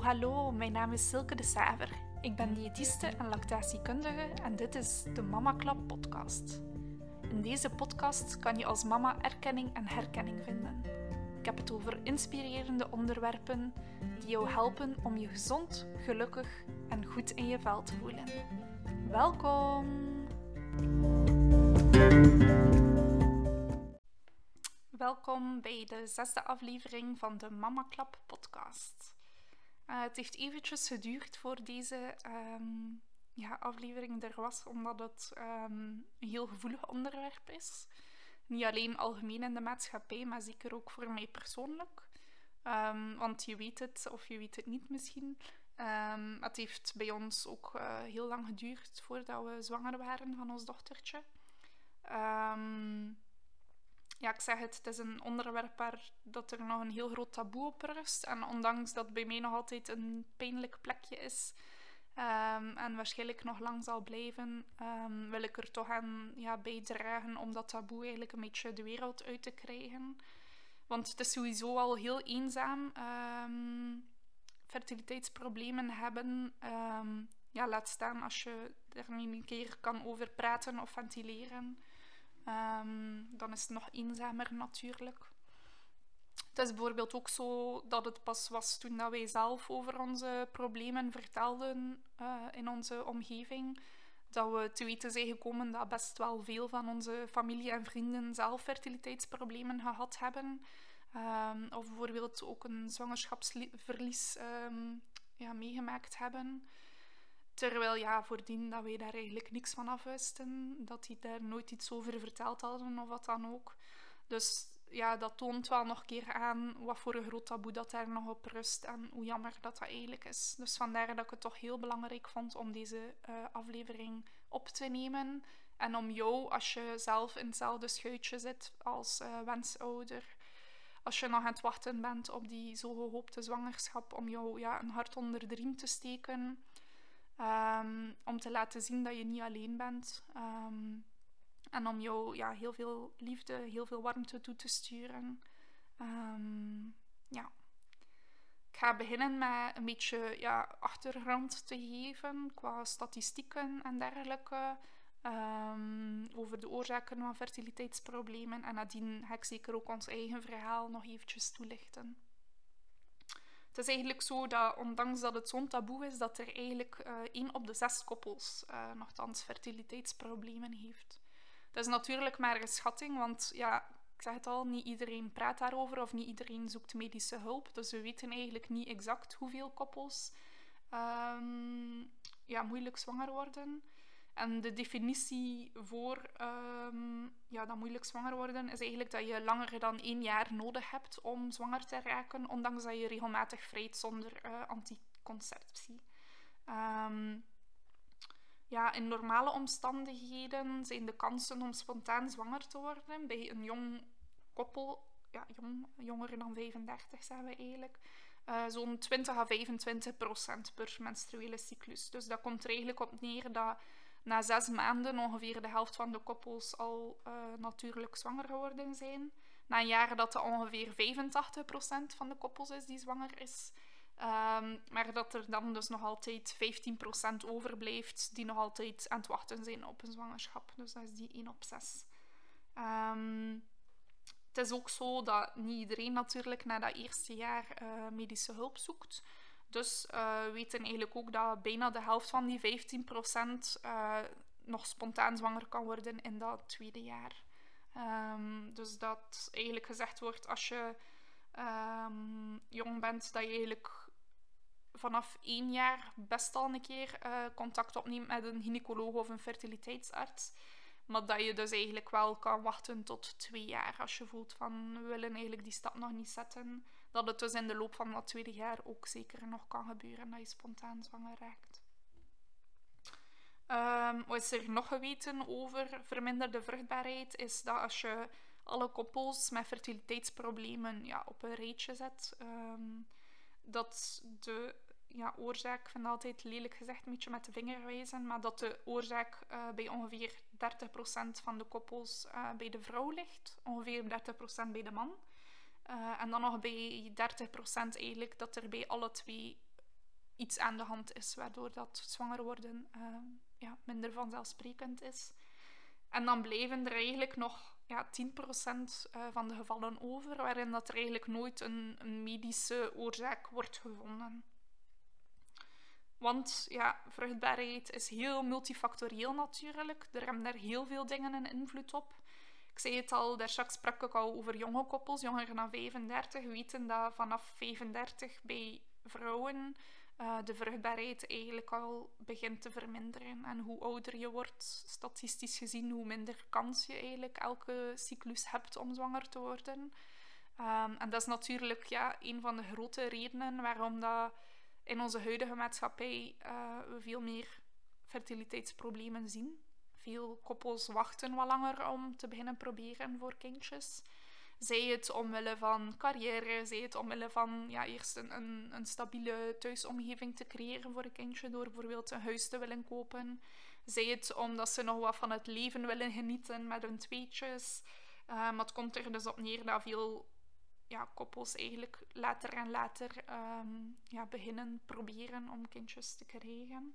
Hallo, mijn naam is Silke de Saver. Ik ben diëtiste en lactatiekundige en dit is de Mama Club podcast. In deze podcast kan je als mama erkenning en herkenning vinden. Ik heb het over inspirerende onderwerpen die jou helpen om je gezond, gelukkig en goed in je vel te voelen. Welkom! Welkom bij de zesde aflevering van de Mama Club podcast. Uh, het heeft eventjes geduurd voor deze um, ja, aflevering er was, omdat het um, een heel gevoelig onderwerp is. Niet alleen algemeen in de maatschappij, maar zeker ook voor mij persoonlijk. Um, want je weet het, of je weet het niet misschien. het heeft bij ons ook uh, heel lang geduurd voordat we zwanger waren van ons dochtertje. Ja, ik zeg het, het is een onderwerp waar dat er nog een heel groot taboe op rust. En ondanks dat bij mij nog altijd een pijnlijk plekje is, Um, en waarschijnlijk nog lang zal blijven, um, wil ik er toch aan ja, bijdragen om dat taboe eigenlijk een beetje de wereld uit te krijgen. Want het is sowieso al heel eenzaam. Um, fertiliteitsproblemen hebben. ja, laat staan als je er niet een keer kan over praten of ventileren. Dan is het nog eenzamer natuurlijk. Het is bijvoorbeeld ook zo dat het pas was toen dat wij zelf over onze problemen vertelden uh, in onze omgeving, dat we te weten zijn gekomen dat best wel veel van onze familie en vrienden zelf fertiliteitsproblemen gehad hebben. Um, of bijvoorbeeld ook een zwangerschapsverlies um, ja, meegemaakt hebben. Terwijl ja, voordien dat wij daar eigenlijk niks van afwisten, dat die daar nooit iets over verteld hadden of wat dan ook. Dus ja, dat toont wel nog een keer aan wat voor een groot taboe dat daar nog op rust en hoe jammer dat dat eigenlijk is. Dus vandaar dat ik het toch heel belangrijk vond om deze uh, aflevering op te nemen. En om jou, als je zelf in hetzelfde schuitje zit als uh, wensouder, als je nog aan het wachten bent op die zo gehoopte zwangerschap, om jou ja, een hart onder de riem te steken. Um, om te laten zien dat je niet alleen bent. Um, en om jou ja, heel veel liefde, heel veel warmte toe te sturen. Um, ja. Ik ga beginnen met een beetje ja, achtergrond te geven qua statistieken en dergelijke. Over de oorzaken van fertiliteitsproblemen. En nadien ga ik zeker ook ons eigen verhaal nog eventjes toelichten. Het is eigenlijk zo dat, ondanks dat het zo'n taboe is, dat er eigenlijk uh, één op de zes koppels uh, nogthans fertiliteitsproblemen heeft. Dat is natuurlijk maar een schatting, want ja, ik zeg het al, niet iedereen praat daarover of niet iedereen zoekt medische hulp. Dus we weten eigenlijk niet exact hoeveel koppels um, ja, moeilijk zwanger worden. En de definitie voor um, ja, dat moeilijk zwanger worden is eigenlijk dat je langer dan één jaar nodig hebt om zwanger te raken, ondanks dat je regelmatig vrijt zonder uh, anticonceptie. Um, ja, in normale omstandigheden zijn de kansen om spontaan zwanger te worden bij een jong koppel, ja, jong, jonger dan 35 zijn we eigenlijk, uh, zo'n 20 à 25 procent per menstruele cyclus. Dus dat komt er eigenlijk op neer dat na zes maanden ongeveer de helft van de koppels al uh, natuurlijk zwanger geworden zijn. Na een jaar dat het ongeveer 85 procent van de koppels is die zwanger is. Um, maar dat er dan dus nog altijd 15% overblijft die nog altijd aan het wachten zijn op een zwangerschap. Dus dat is die 1 op 6. Um, ehm, het is ook zo dat niet iedereen natuurlijk na dat eerste jaar uh, medische hulp zoekt. Dus uh, we weten eigenlijk ook dat bijna de helft van die 15% uh, eh, nog spontaan zwanger kan worden in dat tweede jaar. Um, dus dat eigenlijk gezegd wordt als je um, jong bent, dat je eigenlijk vanaf één jaar best al een keer uh, contact opneemt met een gynaecoloog of een fertiliteitsarts. Maar dat je dus eigenlijk wel kan wachten tot twee jaar. Als je voelt van we willen eigenlijk die stap nog niet zetten. Dat het dus in de loop van dat tweede jaar ook zeker nog kan gebeuren dat je spontaan zwanger raakt. Um, wat is er nog geweten over verminderde vruchtbaarheid? Is dat als je alle koppels met fertiliteitsproblemen ja, op een rijtje zet, um, dat de ja, oorzaak, ik vind dat altijd lelijk gezegd, een beetje met de vinger wijzen, maar dat de oorzaak uh, bij ongeveer 30% van de koppels uh, bij de vrouw ligt, ongeveer 30% bij de man. Uh, en dan nog bij 30% eigenlijk dat er bij alle twee iets aan de hand is, waardoor dat zwanger worden uh, ja, minder vanzelfsprekend is. En dan blijven er eigenlijk nog ja, 10% uh, van de gevallen over, waarin dat er eigenlijk nooit een, een medische oorzaak wordt gevonden. Want ja, vruchtbaarheid is heel multifactorieel natuurlijk. Er hebben daar heel veel dingen een invloed op. Ik zei het al, daar straks sprak ik al over jonge koppels, jonger dan 35. We weten dat vanaf 35 bij vrouwen uh, de vruchtbaarheid eigenlijk al begint te verminderen. En hoe ouder je wordt, statistisch gezien, hoe minder kans je eigenlijk elke cyclus hebt om zwanger te worden. Um, en dat is natuurlijk ja, een van de grote redenen waarom dat in onze huidige maatschappij uh, we veel meer fertiliteitsproblemen zien. Veel koppels wachten wat langer om te beginnen proberen voor kindjes. Zij het omwille van carrière, zij het omwille van ja, eerst een, een, een, stabiele thuisomgeving te creëren voor een kindje door bijvoorbeeld een huis te willen kopen. Zij het omdat ze nog wat van het leven willen genieten met hun tweetjes. Uh, het komt er dus op neer dat veel ja, koppels eigenlijk later en later um, ja, beginnen proberen om kindjes te krijgen.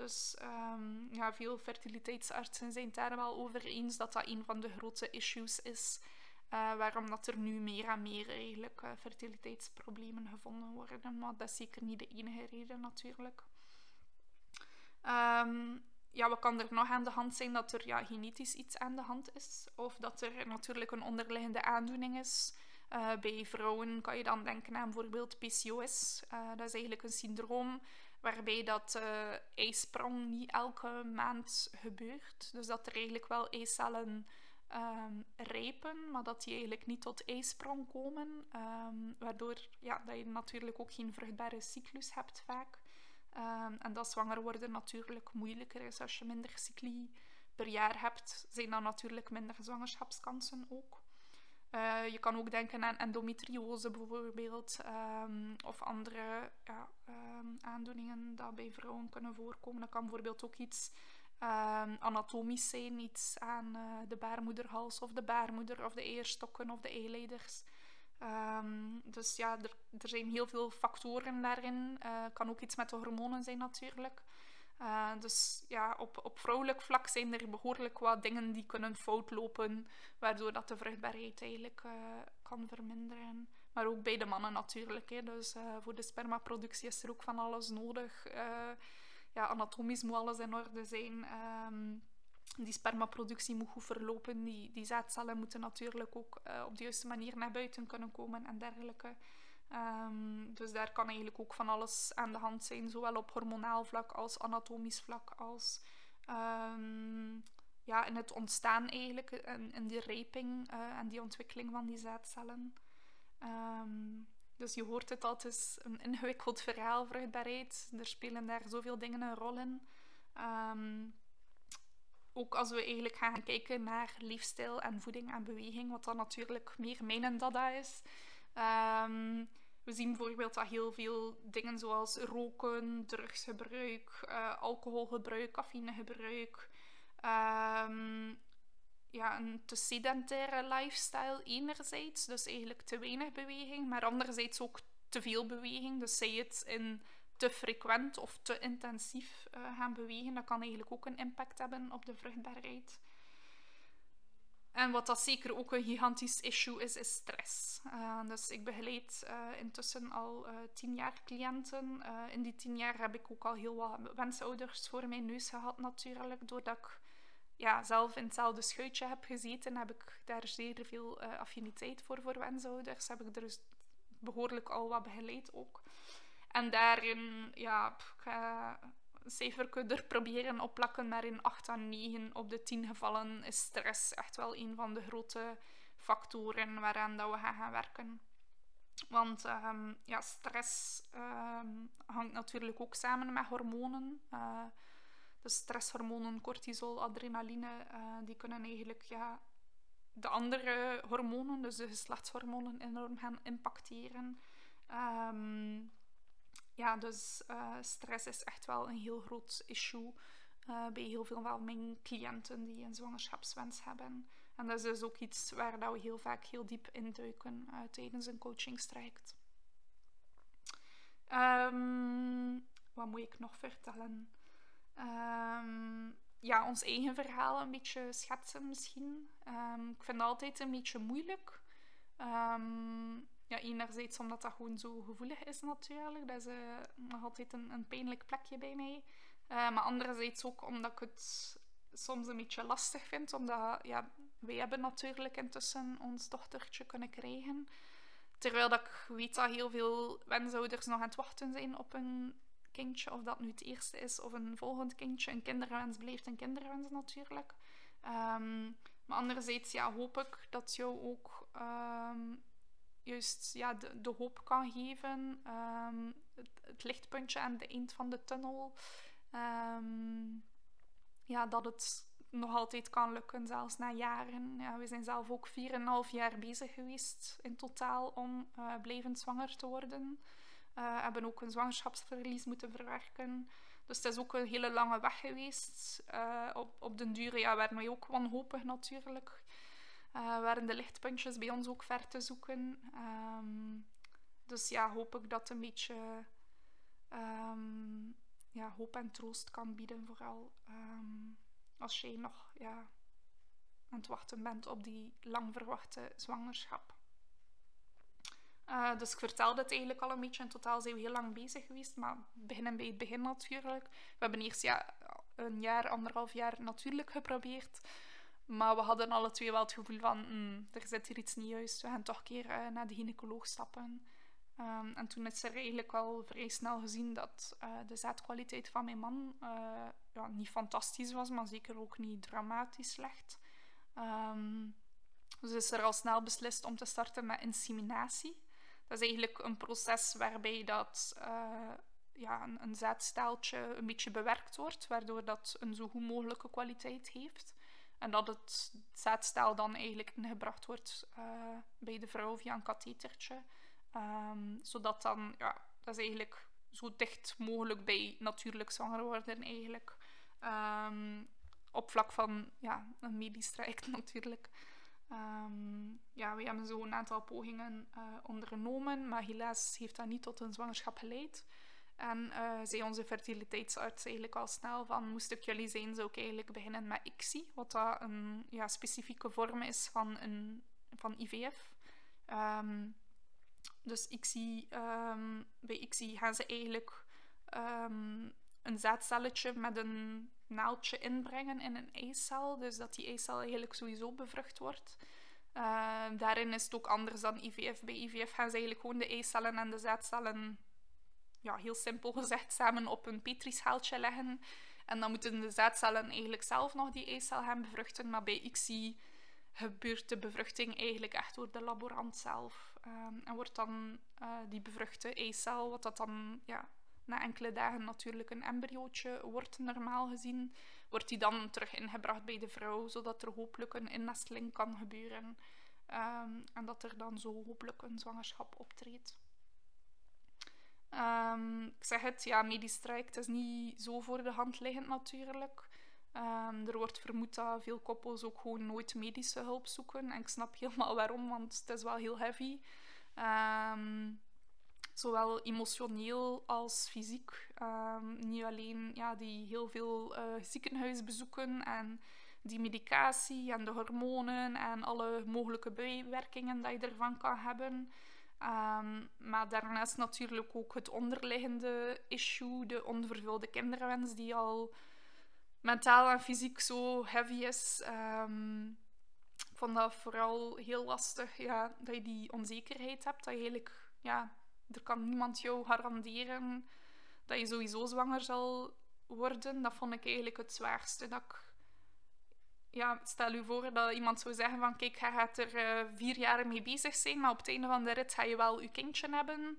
Dus um, ja, veel fertiliteitsartsen zijn daar wel over eens dat dat een van de grote issues is. Uh, waarom dat er nu meer en meer eigenlijk uh, fertiliteitsproblemen gevonden worden. Maar dat is zeker niet de enige reden natuurlijk. Um, ja, wat kan er nog aan de hand zijn? Dat er ja, genetisch iets aan de hand is. Of dat er natuurlijk een onderliggende aandoening is. Uh, bij vrouwen kan je dan denken aan bijvoorbeeld PCOS. Dat is eigenlijk een syndroom waarbij dat uh, ijsprong niet elke maand gebeurt. Dus dat er eigenlijk wel eicellen um, rijpen, maar dat die eigenlijk niet tot ijsprong komen. Um, waardoor ja, dat je natuurlijk ook geen vruchtbare cyclus hebt vaak. Um, en dat zwanger worden natuurlijk moeilijker is. Als je minder cycli per jaar hebt, zijn dan natuurlijk minder zwangerschapskansen ook. Uh, je kan ook denken aan endometriose bijvoorbeeld, of andere ja, um, aandoeningen die bij vrouwen kunnen voorkomen. Dat kan bijvoorbeeld ook iets um, anatomisch zijn, iets aan uh, de baarmoederhals of de baarmoeder of de eierstokken of de eileiders. dus ja, er, er, zijn heel veel factoren daarin. Uh, kan ook iets met de hormonen zijn natuurlijk. Uh, dus ja, op, op vrouwelijk vlak zijn er behoorlijk wat dingen die kunnen fout lopen, waardoor dat de vruchtbaarheid eigenlijk kan verminderen. Maar ook bij de mannen natuurlijk. Hè. Dus uh, voor de spermaproductie is er ook van alles nodig. ja, anatomisch moet alles in orde zijn. Um, die spermaproductie moet goed verlopen. Die, die zaadcellen moeten natuurlijk ook op de juiste manier naar buiten kunnen komen en dergelijke. Um, dus daar kan eigenlijk ook van alles aan de hand zijn, zowel op hormonaal vlak als anatomisch vlak, als um, ja, in het ontstaan eigenlijk, en in die rijping en die ontwikkeling van die zaadcellen. Um, dus je hoort het al, het is een ingewikkeld verhaal, vruchtbaarheid. Er spelen daar zoveel dingen een rol in. ook als we eigenlijk gaan kijken naar leefstijl en voeding en beweging, wat dan natuurlijk meer mijn dada is. Um, we zien bijvoorbeeld dat heel veel dingen zoals roken, drugsgebruik, uh, alcoholgebruik, cafeïnegebruik, ja, een te sedentaire lifestyle enerzijds, dus eigenlijk te weinig beweging, maar anderzijds ook te veel beweging. Dus zij het in te frequent of te intensief uh, gaan bewegen, dat kan eigenlijk ook een impact hebben op de vruchtbaarheid. En wat dat zeker ook een gigantisch issue is, is stress. Uh, dus ik begeleid uh, intussen al tien jaar cliënten. in die tien jaar heb ik ook al heel wat wensouders voor mijn neus gehad natuurlijk. Doordat ik ja, zelf in hetzelfde schuitje heb gezeten, heb ik daar zeer veel affiniteit voor, voor wensouders. Heb ik er dus behoorlijk al wat begeleid ook. En daarin, ja, ik ga cijfer er proberen op plakken, maar in 8 à 9 op de 10 gevallen is stress echt wel een van de grote factoren waaraan dat we gaan, gaan werken. Want um, ja, stress um, hangt natuurlijk ook samen met hormonen. Uh, de stresshormonen, cortisol, adrenaline, uh, die kunnen eigenlijk ja, de andere hormonen, dus de geslachtshormonen, enorm gaan impacteren. Um, ja, dus uh, stress is echt wel een heel groot issue uh, bij heel veel van mijn cliënten die een zwangerschapswens hebben. En dat is dus ook iets waar dat we heel vaak heel diep induiken uh, tijdens een coachingstraject. Um, wat moet ik nog vertellen? Ehm, ja, ons eigen verhaal een beetje schetsen misschien. Ehm, ik vind het altijd een beetje moeilijk. Um, ja, enerzijds omdat dat gewoon zo gevoelig is natuurlijk. Dat is uh, nog altijd een, een, pijnlijk plekje bij mij. Uh, maar anderzijds ook omdat ik het soms een beetje lastig vind. Omdat ja, wij hebben natuurlijk intussen ons dochtertje kunnen krijgen. Terwijl dat ik weet dat heel veel wensouders nog aan het wachten zijn op een kindje. Of dat nu het eerste is of een volgend kindje. Een kinderwens blijft een kinderwens natuurlijk. Um, maar anderzijds ja, hoop ik dat jou ook um, juist ja, de, de, hoop kan geven. Um, het, lichtpuntje aan het eind van de tunnel. ja, dat het nog altijd kan lukken, zelfs na jaren. Ja, we zijn zelf ook 4,5 jaar bezig geweest in totaal om uh, blijvend zwanger te worden. Uh, hebben ook een zwangerschapsverlies moeten verwerken. Dus het is ook een hele lange weg geweest. Uh, op, op den duur ja, werden wij ook wanhopig natuurlijk. Uh, waren de lichtpuntjes bij ons ook ver te zoeken. Um, dus ja, hoop ik dat een beetje um, ja, hoop en troost kan bieden. Vooral um, als jij nog ja, aan het wachten bent op die lang verwachte zwangerschap. Uh, dus ik vertelde het eigenlijk al een beetje. In totaal zijn we heel lang bezig geweest, maar beginnen bij het begin natuurlijk. We hebben eerst ja, een jaar, anderhalf jaar natuurlijk geprobeerd. Maar we hadden alle twee wel het gevoel van, mm, er zit hier iets niet juist. We gaan toch een keer uh, naar de gynaecoloog stappen. Um, en toen is er eigenlijk wel vrij snel gezien dat uh, de zaadkwaliteit van mijn man ja, niet fantastisch was, maar zeker ook niet dramatisch slecht. Um, dus is er al snel beslist om te starten met inseminatie. Dat is eigenlijk een proces waarbij dat, uh, ja, een, een zaadstaaltje een beetje bewerkt wordt, waardoor dat een zo goed mogelijke kwaliteit heeft. En dat het zaadstaal dan eigenlijk ingebracht wordt uh, bij de vrouw via een kathetertje. Um, zodat dan, ja, dat is eigenlijk zo dicht mogelijk bij natuurlijk zwanger worden eigenlijk. Um, op vlak van ja, een medisch traject natuurlijk. Um, ja, we hebben zo een aantal pogingen uh, ondernomen, maar helaas heeft dat niet tot een zwangerschap geleid. En uh, zei onze fertiliteitsarts eigenlijk al snel van, moest ik jullie zijn, zou ik eigenlijk beginnen met ICSI, wat dat een ja, specifieke vorm is van, een, van IVF. Um, dus ICSI, um, bij ICSI gaan ze eigenlijk een zaadcelletje met een naaldje inbrengen in een eicel. Dus dat die eicel eigenlijk sowieso bevrucht wordt. Uh, daarin is het ook anders dan IVF. Bij IVF gaan ze eigenlijk gewoon de eicellen en de zaadcellen, ja, heel simpel gezegd, samen op een petrischaaltje leggen. En dan moeten de zaadcellen eigenlijk zelf nog die eicel gaan bevruchten. Maar bij ICSI gebeurt de bevruchting eigenlijk echt door de laborant zelf. Um, en wordt dan uh, die bevruchte eicel, wat dat dan ja, na enkele dagen natuurlijk een embryootje wordt normaal gezien, wordt die dan terug ingebracht bij de vrouw, zodat er hopelijk een innesteling kan gebeuren um, en dat er dan zo hopelijk een zwangerschap optreedt. Um, ik zeg het, ja, medisch traject is niet zo voor de hand liggend natuurlijk. Um, er wordt vermoed dat veel koppels ook gewoon nooit medische hulp zoeken. En ik snap helemaal waarom, want het is wel heel heavy. Um, zowel emotioneel als fysiek. Um, niet alleen ja, die heel veel uh, ziekenhuisbezoeken en die medicatie en de hormonen en alle mogelijke bijwerkingen dat je ervan kan hebben. Um, maar daarnaast natuurlijk ook het onderliggende issue, de onvervulde kinderwens, die al mentaal en fysiek zo heavy is. Um, ik vond dat vooral heel lastig, ja, dat je die onzekerheid hebt, dat je eigenlijk ja, er kan niemand jou garanderen dat je sowieso zwanger zal worden. Dat vond ik eigenlijk het zwaarste. Dat ja, stel je voor dat iemand zou zeggen van kijk, je gaat er uh, vier jaar mee bezig zijn, maar op het einde van de rit ga je wel je kindje hebben.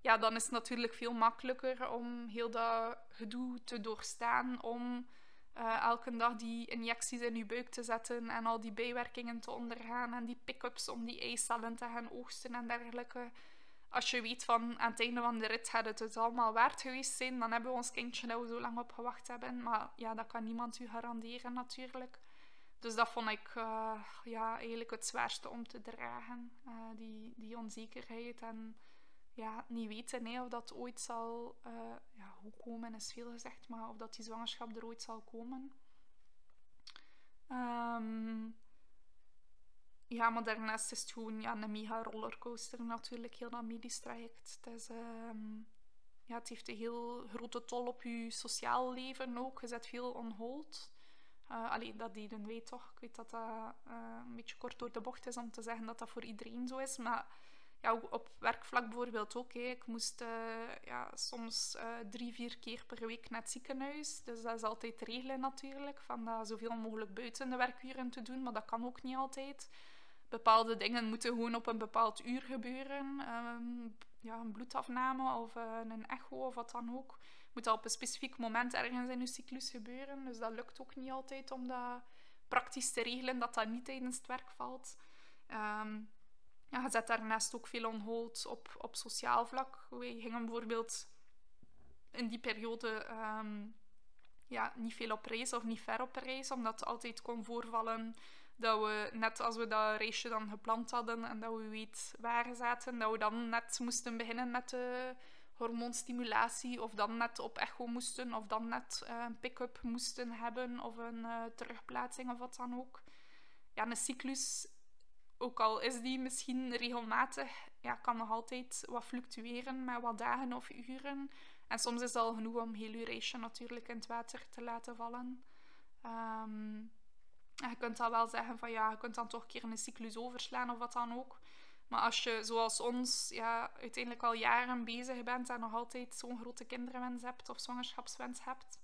Ja, dan is het natuurlijk veel makkelijker om heel dat gedoe te doorstaan, om uh, elke dag die injecties in je buik te zetten en al die bijwerkingen te ondergaan en die pick-ups om die eicellen te gaan oogsten en dergelijke als je weet van aan het einde van de rit gaat het het allemaal waard geweest zijn, dan hebben we ons kindje we zo lang op gewacht hebben. Maar ja, dat kan niemand u garanderen natuurlijk. Dus dat vond ik uh, ja, eigenlijk het zwaarste om te dragen. Uh, die, die onzekerheid en ja, niet weten hè, of dat ooit zal... Uh, ja, hoe komen is veel gezegd, maar of dat die zwangerschap er ooit zal komen. Um, ja, maar daarnaast is het gewoon ja, een mega rollercoaster natuurlijk, heel dat medisch traject. Het, is, ehm, ja, het heeft een heel grote tol op je sociaal leven ook. Je zet veel on hold. Uh, allee, dat iedereen weet toch. Ik weet dat dat uh, een beetje kort door de bocht is om te zeggen dat dat voor iedereen zo is. Maar ja, op werkvlak bijvoorbeeld ook. Ik moest uh, ja, soms drie, vier keer per week naar het ziekenhuis. Dus dat is altijd regelen natuurlijk. Van dat zoveel mogelijk buiten de werkuren te doen. Maar dat kan ook niet altijd bepaalde dingen moeten gewoon op een bepaald uur gebeuren. Um, ja, een bloedafname of uh, een echo of wat dan ook. Moet al op een specifiek moment ergens in je cyclus gebeuren. Dus dat lukt ook niet altijd om dat praktisch te regelen, dat dat niet tijdens het werk valt. Um, ja, je zet daarnaast ook veel on hold op, op sociaal vlak. Wij gingen bijvoorbeeld in die periode um, ja, niet veel op reis of niet ver op reis, omdat het altijd kon voorvallen dat we net als we dat raceje dan gepland hadden en dat we weet waar zaten, dat we dan net moesten beginnen met de hormoonstimulatie of dan net op echo moesten of dan net uh, een pick-up moesten hebben of een uh, terugplaatsing of wat dan ook. Ja, een cyclus, ook al is die misschien regelmatig, ja, kan nog altijd wat fluctueren met wat dagen of uren. En soms is het al genoeg om heel je raceje natuurlijk in het water te laten vallen. Um, je kunt dan wel zeggen van ja, je kunt dan toch een keer een cyclus overslaan of wat dan ook. Maar als je, zoals ons, ja, uiteindelijk al jaren bezig bent en nog altijd zo'n grote kinderwens hebt of zwangerschapswens hebt,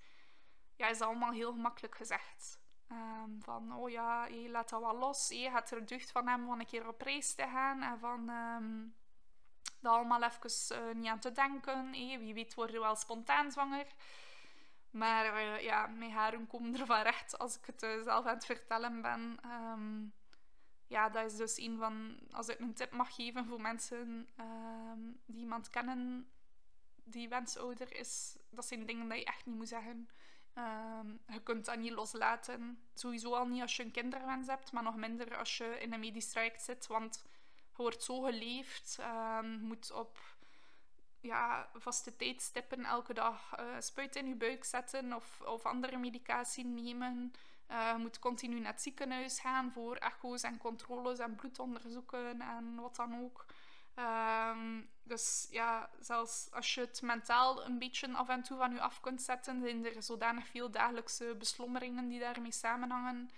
ja, is dat allemaal heel gemakkelijk gezegd. Um, van, oh ja, je laat dat wel los. Je gaat er deugd van hebben om een keer op reis te gaan. En van um, dat allemaal even uh, niet aan te denken. Hey, wie weet word je wel spontaan zwanger. Maar uh, ja, mijn haren komen ervan recht als ik het uh, zelf aan het vertellen ben. Um, ja, dat is dus een van... Als ik een tip mag geven voor mensen um, die iemand kennen die wensouder is, dat zijn dingen die je echt niet moet zeggen. Um, je kunt dat niet loslaten. Sowieso al niet als je een kinderwens hebt, maar nog minder als je in een medisch traject zit. Want je wordt zo geleefd. moet op ja, vaste tijdstippen elke dag uh, spuit in je buik zetten of, of andere medicatie nemen. Uh, je moet continu naar het ziekenhuis gaan voor echo's en controles en bloedonderzoeken en wat dan ook. Um, dus ja, zelfs als je het mentaal een beetje af en toe van je af kunt zetten, zijn er zodanig veel dagelijkse beslommeringen die daarmee samenhangen,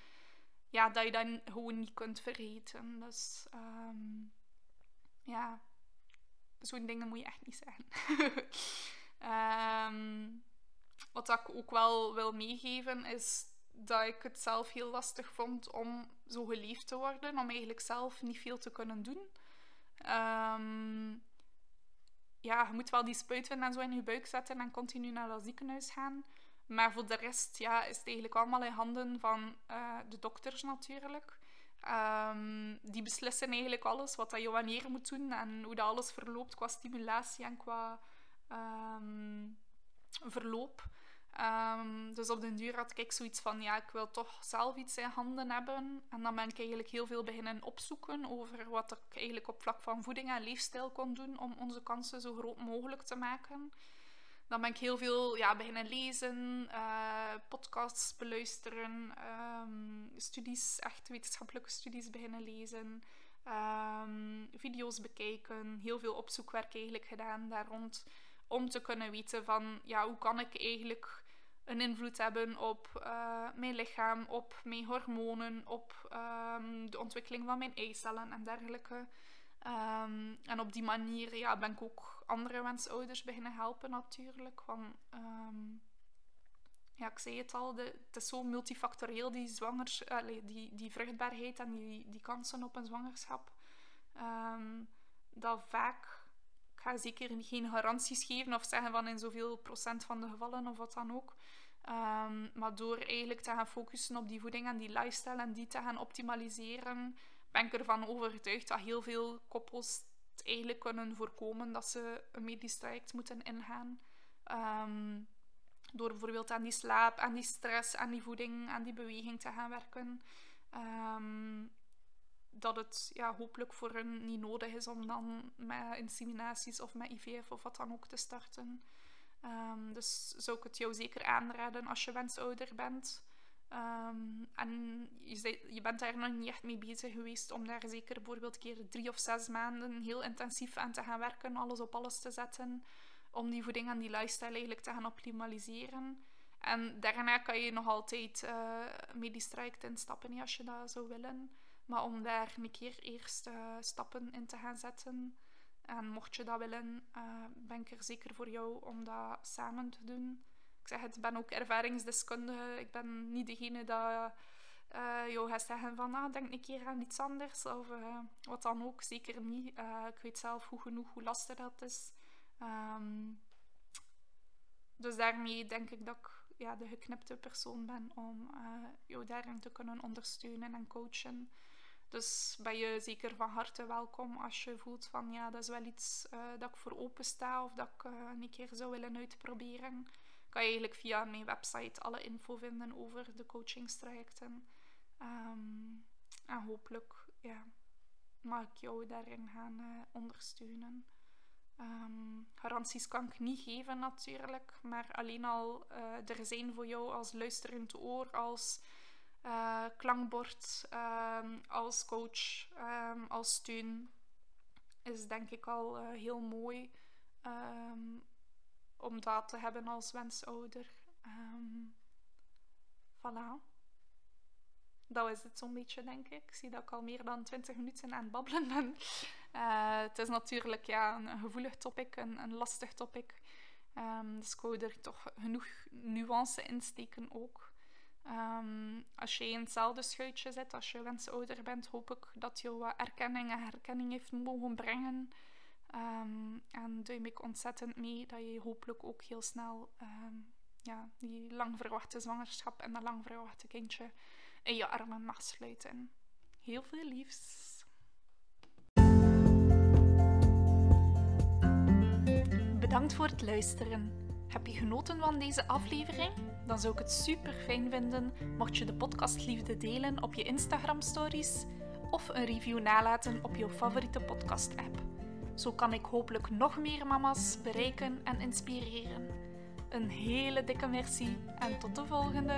ja, dat je dat gewoon niet kunt vergeten. Dus um, ja, zo'n dingen moet je echt niet zeggen. um, wat ik ook wel wil meegeven is dat ik het zelf heel lastig vond om zo geliefd te worden, om eigenlijk zelf niet veel te kunnen doen. Um, ja, je moet wel die spuitwind en zo in je buik zetten en continu naar dat ziekenhuis gaan. Maar voor de rest ja, is het eigenlijk allemaal in handen van uh, de dokters natuurlijk. Um, die beslissen eigenlijk alles wat dat je wanneer moet doen en hoe dat alles verloopt qua stimulatie en qua um, verloop. Um, dus op den duur had ik zoiets van, ja, ik wil toch zelf iets in handen hebben. En dan ben ik eigenlijk heel veel beginnen opzoeken over wat ik eigenlijk op vlak van voeding en leefstijl kon doen om onze kansen zo groot mogelijk te maken. Dan ben ik heel veel ja, beginnen lezen, uh, podcasts beluisteren, um, studies, echt wetenschappelijke studies beginnen lezen, um, video's bekijken, heel veel opzoekwerk eigenlijk gedaan daar rond, om te kunnen weten van, ja, hoe kan ik eigenlijk een invloed hebben op uh, mijn lichaam, op mijn hormonen, op um, de ontwikkeling van mijn eicellen en dergelijke. En op die manier ja, ben ik ook andere wensouders beginnen helpen natuurlijk. Want um, ja, ik zei het al, de, het is zo multifactorieel, die, zwangers, die, die vruchtbaarheid en die, die kansen op een zwangerschap. Um, dat vaak, ik ga zeker geen garanties geven of zeggen van in zoveel procent van de gevallen of wat dan ook. Um, maar door eigenlijk te gaan focussen op die voeding en die lifestyle en die te gaan optimaliseren, ben ik ervan overtuigd dat heel veel koppels eigenlijk kunnen voorkomen dat ze een medisch traject moeten ingaan. Um, door bijvoorbeeld aan die slaap, aan die stress, aan die voeding, aan die beweging te gaan werken. Um, dat het ja, hopelijk voor hen niet nodig is om dan met inseminaties of met IVF of wat dan ook te starten. Ehm, dus zou ik het jou zeker aanraden als je wensouder bent. Ehm, en je, je, bent daar nog niet echt mee bezig geweest om daar zeker bijvoorbeeld keer drie of zes maanden heel intensief aan te gaan werken, alles op alles te zetten, om die voeding en die lifestyle eigenlijk te gaan optimaliseren. En daarna kan je nog altijd uh, medisch traject instappen als je dat zou willen. Maar om daar een keer eerst uh, stappen in te gaan zetten. En mocht je dat willen, uh, ben ik er zeker voor jou om dat samen te doen. Ik zeg het, ben ook ervaringsdeskundige. Ik ben niet degene dat uh, jou gaat zeggen van ah, denk een keer aan iets anders. Of wat dan ook, zeker niet. ik weet zelf goed genoeg hoe lastig dat is. Um, dus daarmee denk ik dat ik ja, de geknipte persoon ben om jou daarin te kunnen ondersteunen en coachen. Dus ben je zeker van harte welkom als je voelt van ja, dat is wel iets uh, dat ik voor open sta of dat ik een keer zou willen uitproberen. Je eigenlijk via mijn website alle info vinden over de coachingstrajecten. Um, en hopelijk ja, mag ik jou daarin gaan uh, ondersteunen. Um, garanties kan ik niet geven natuurlijk, maar alleen al er zijn voor jou als luisterend oor, als uh, klankbord um, als coach, als steun, is denk ik al uh, heel mooi om dat te hebben als wensouder. voilà. Dat is het zo'n beetje, denk ik. Ik zie dat ik al meer dan 20 minuten aan het babbelen ben. Uh, het is natuurlijk ja, een, gevoelig topic, een, een lastig topic. dus ik wou er toch genoeg nuance in steken ook. Um, als je in hetzelfde schuitje zit, als je wensouder bent, hoop ik dat je wat erkenning en herkenning heeft mogen brengen. Um, en duim ik ontzettend mee dat je hopelijk ook heel snel um, ja, die lang verwachte zwangerschap en dat lang verwachte kindje in je armen mag sluiten. Heel veel liefs. Bedankt voor het luisteren. Heb je genoten van deze aflevering? Dan zou ik het super fijn vinden mocht je de podcast Liefde delen op je Instagram stories of een review nalaten op je favoriete podcast app. Zo kan ik hopelijk nog meer mama's bereiken en inspireren. Een hele dikke merci en tot de volgende!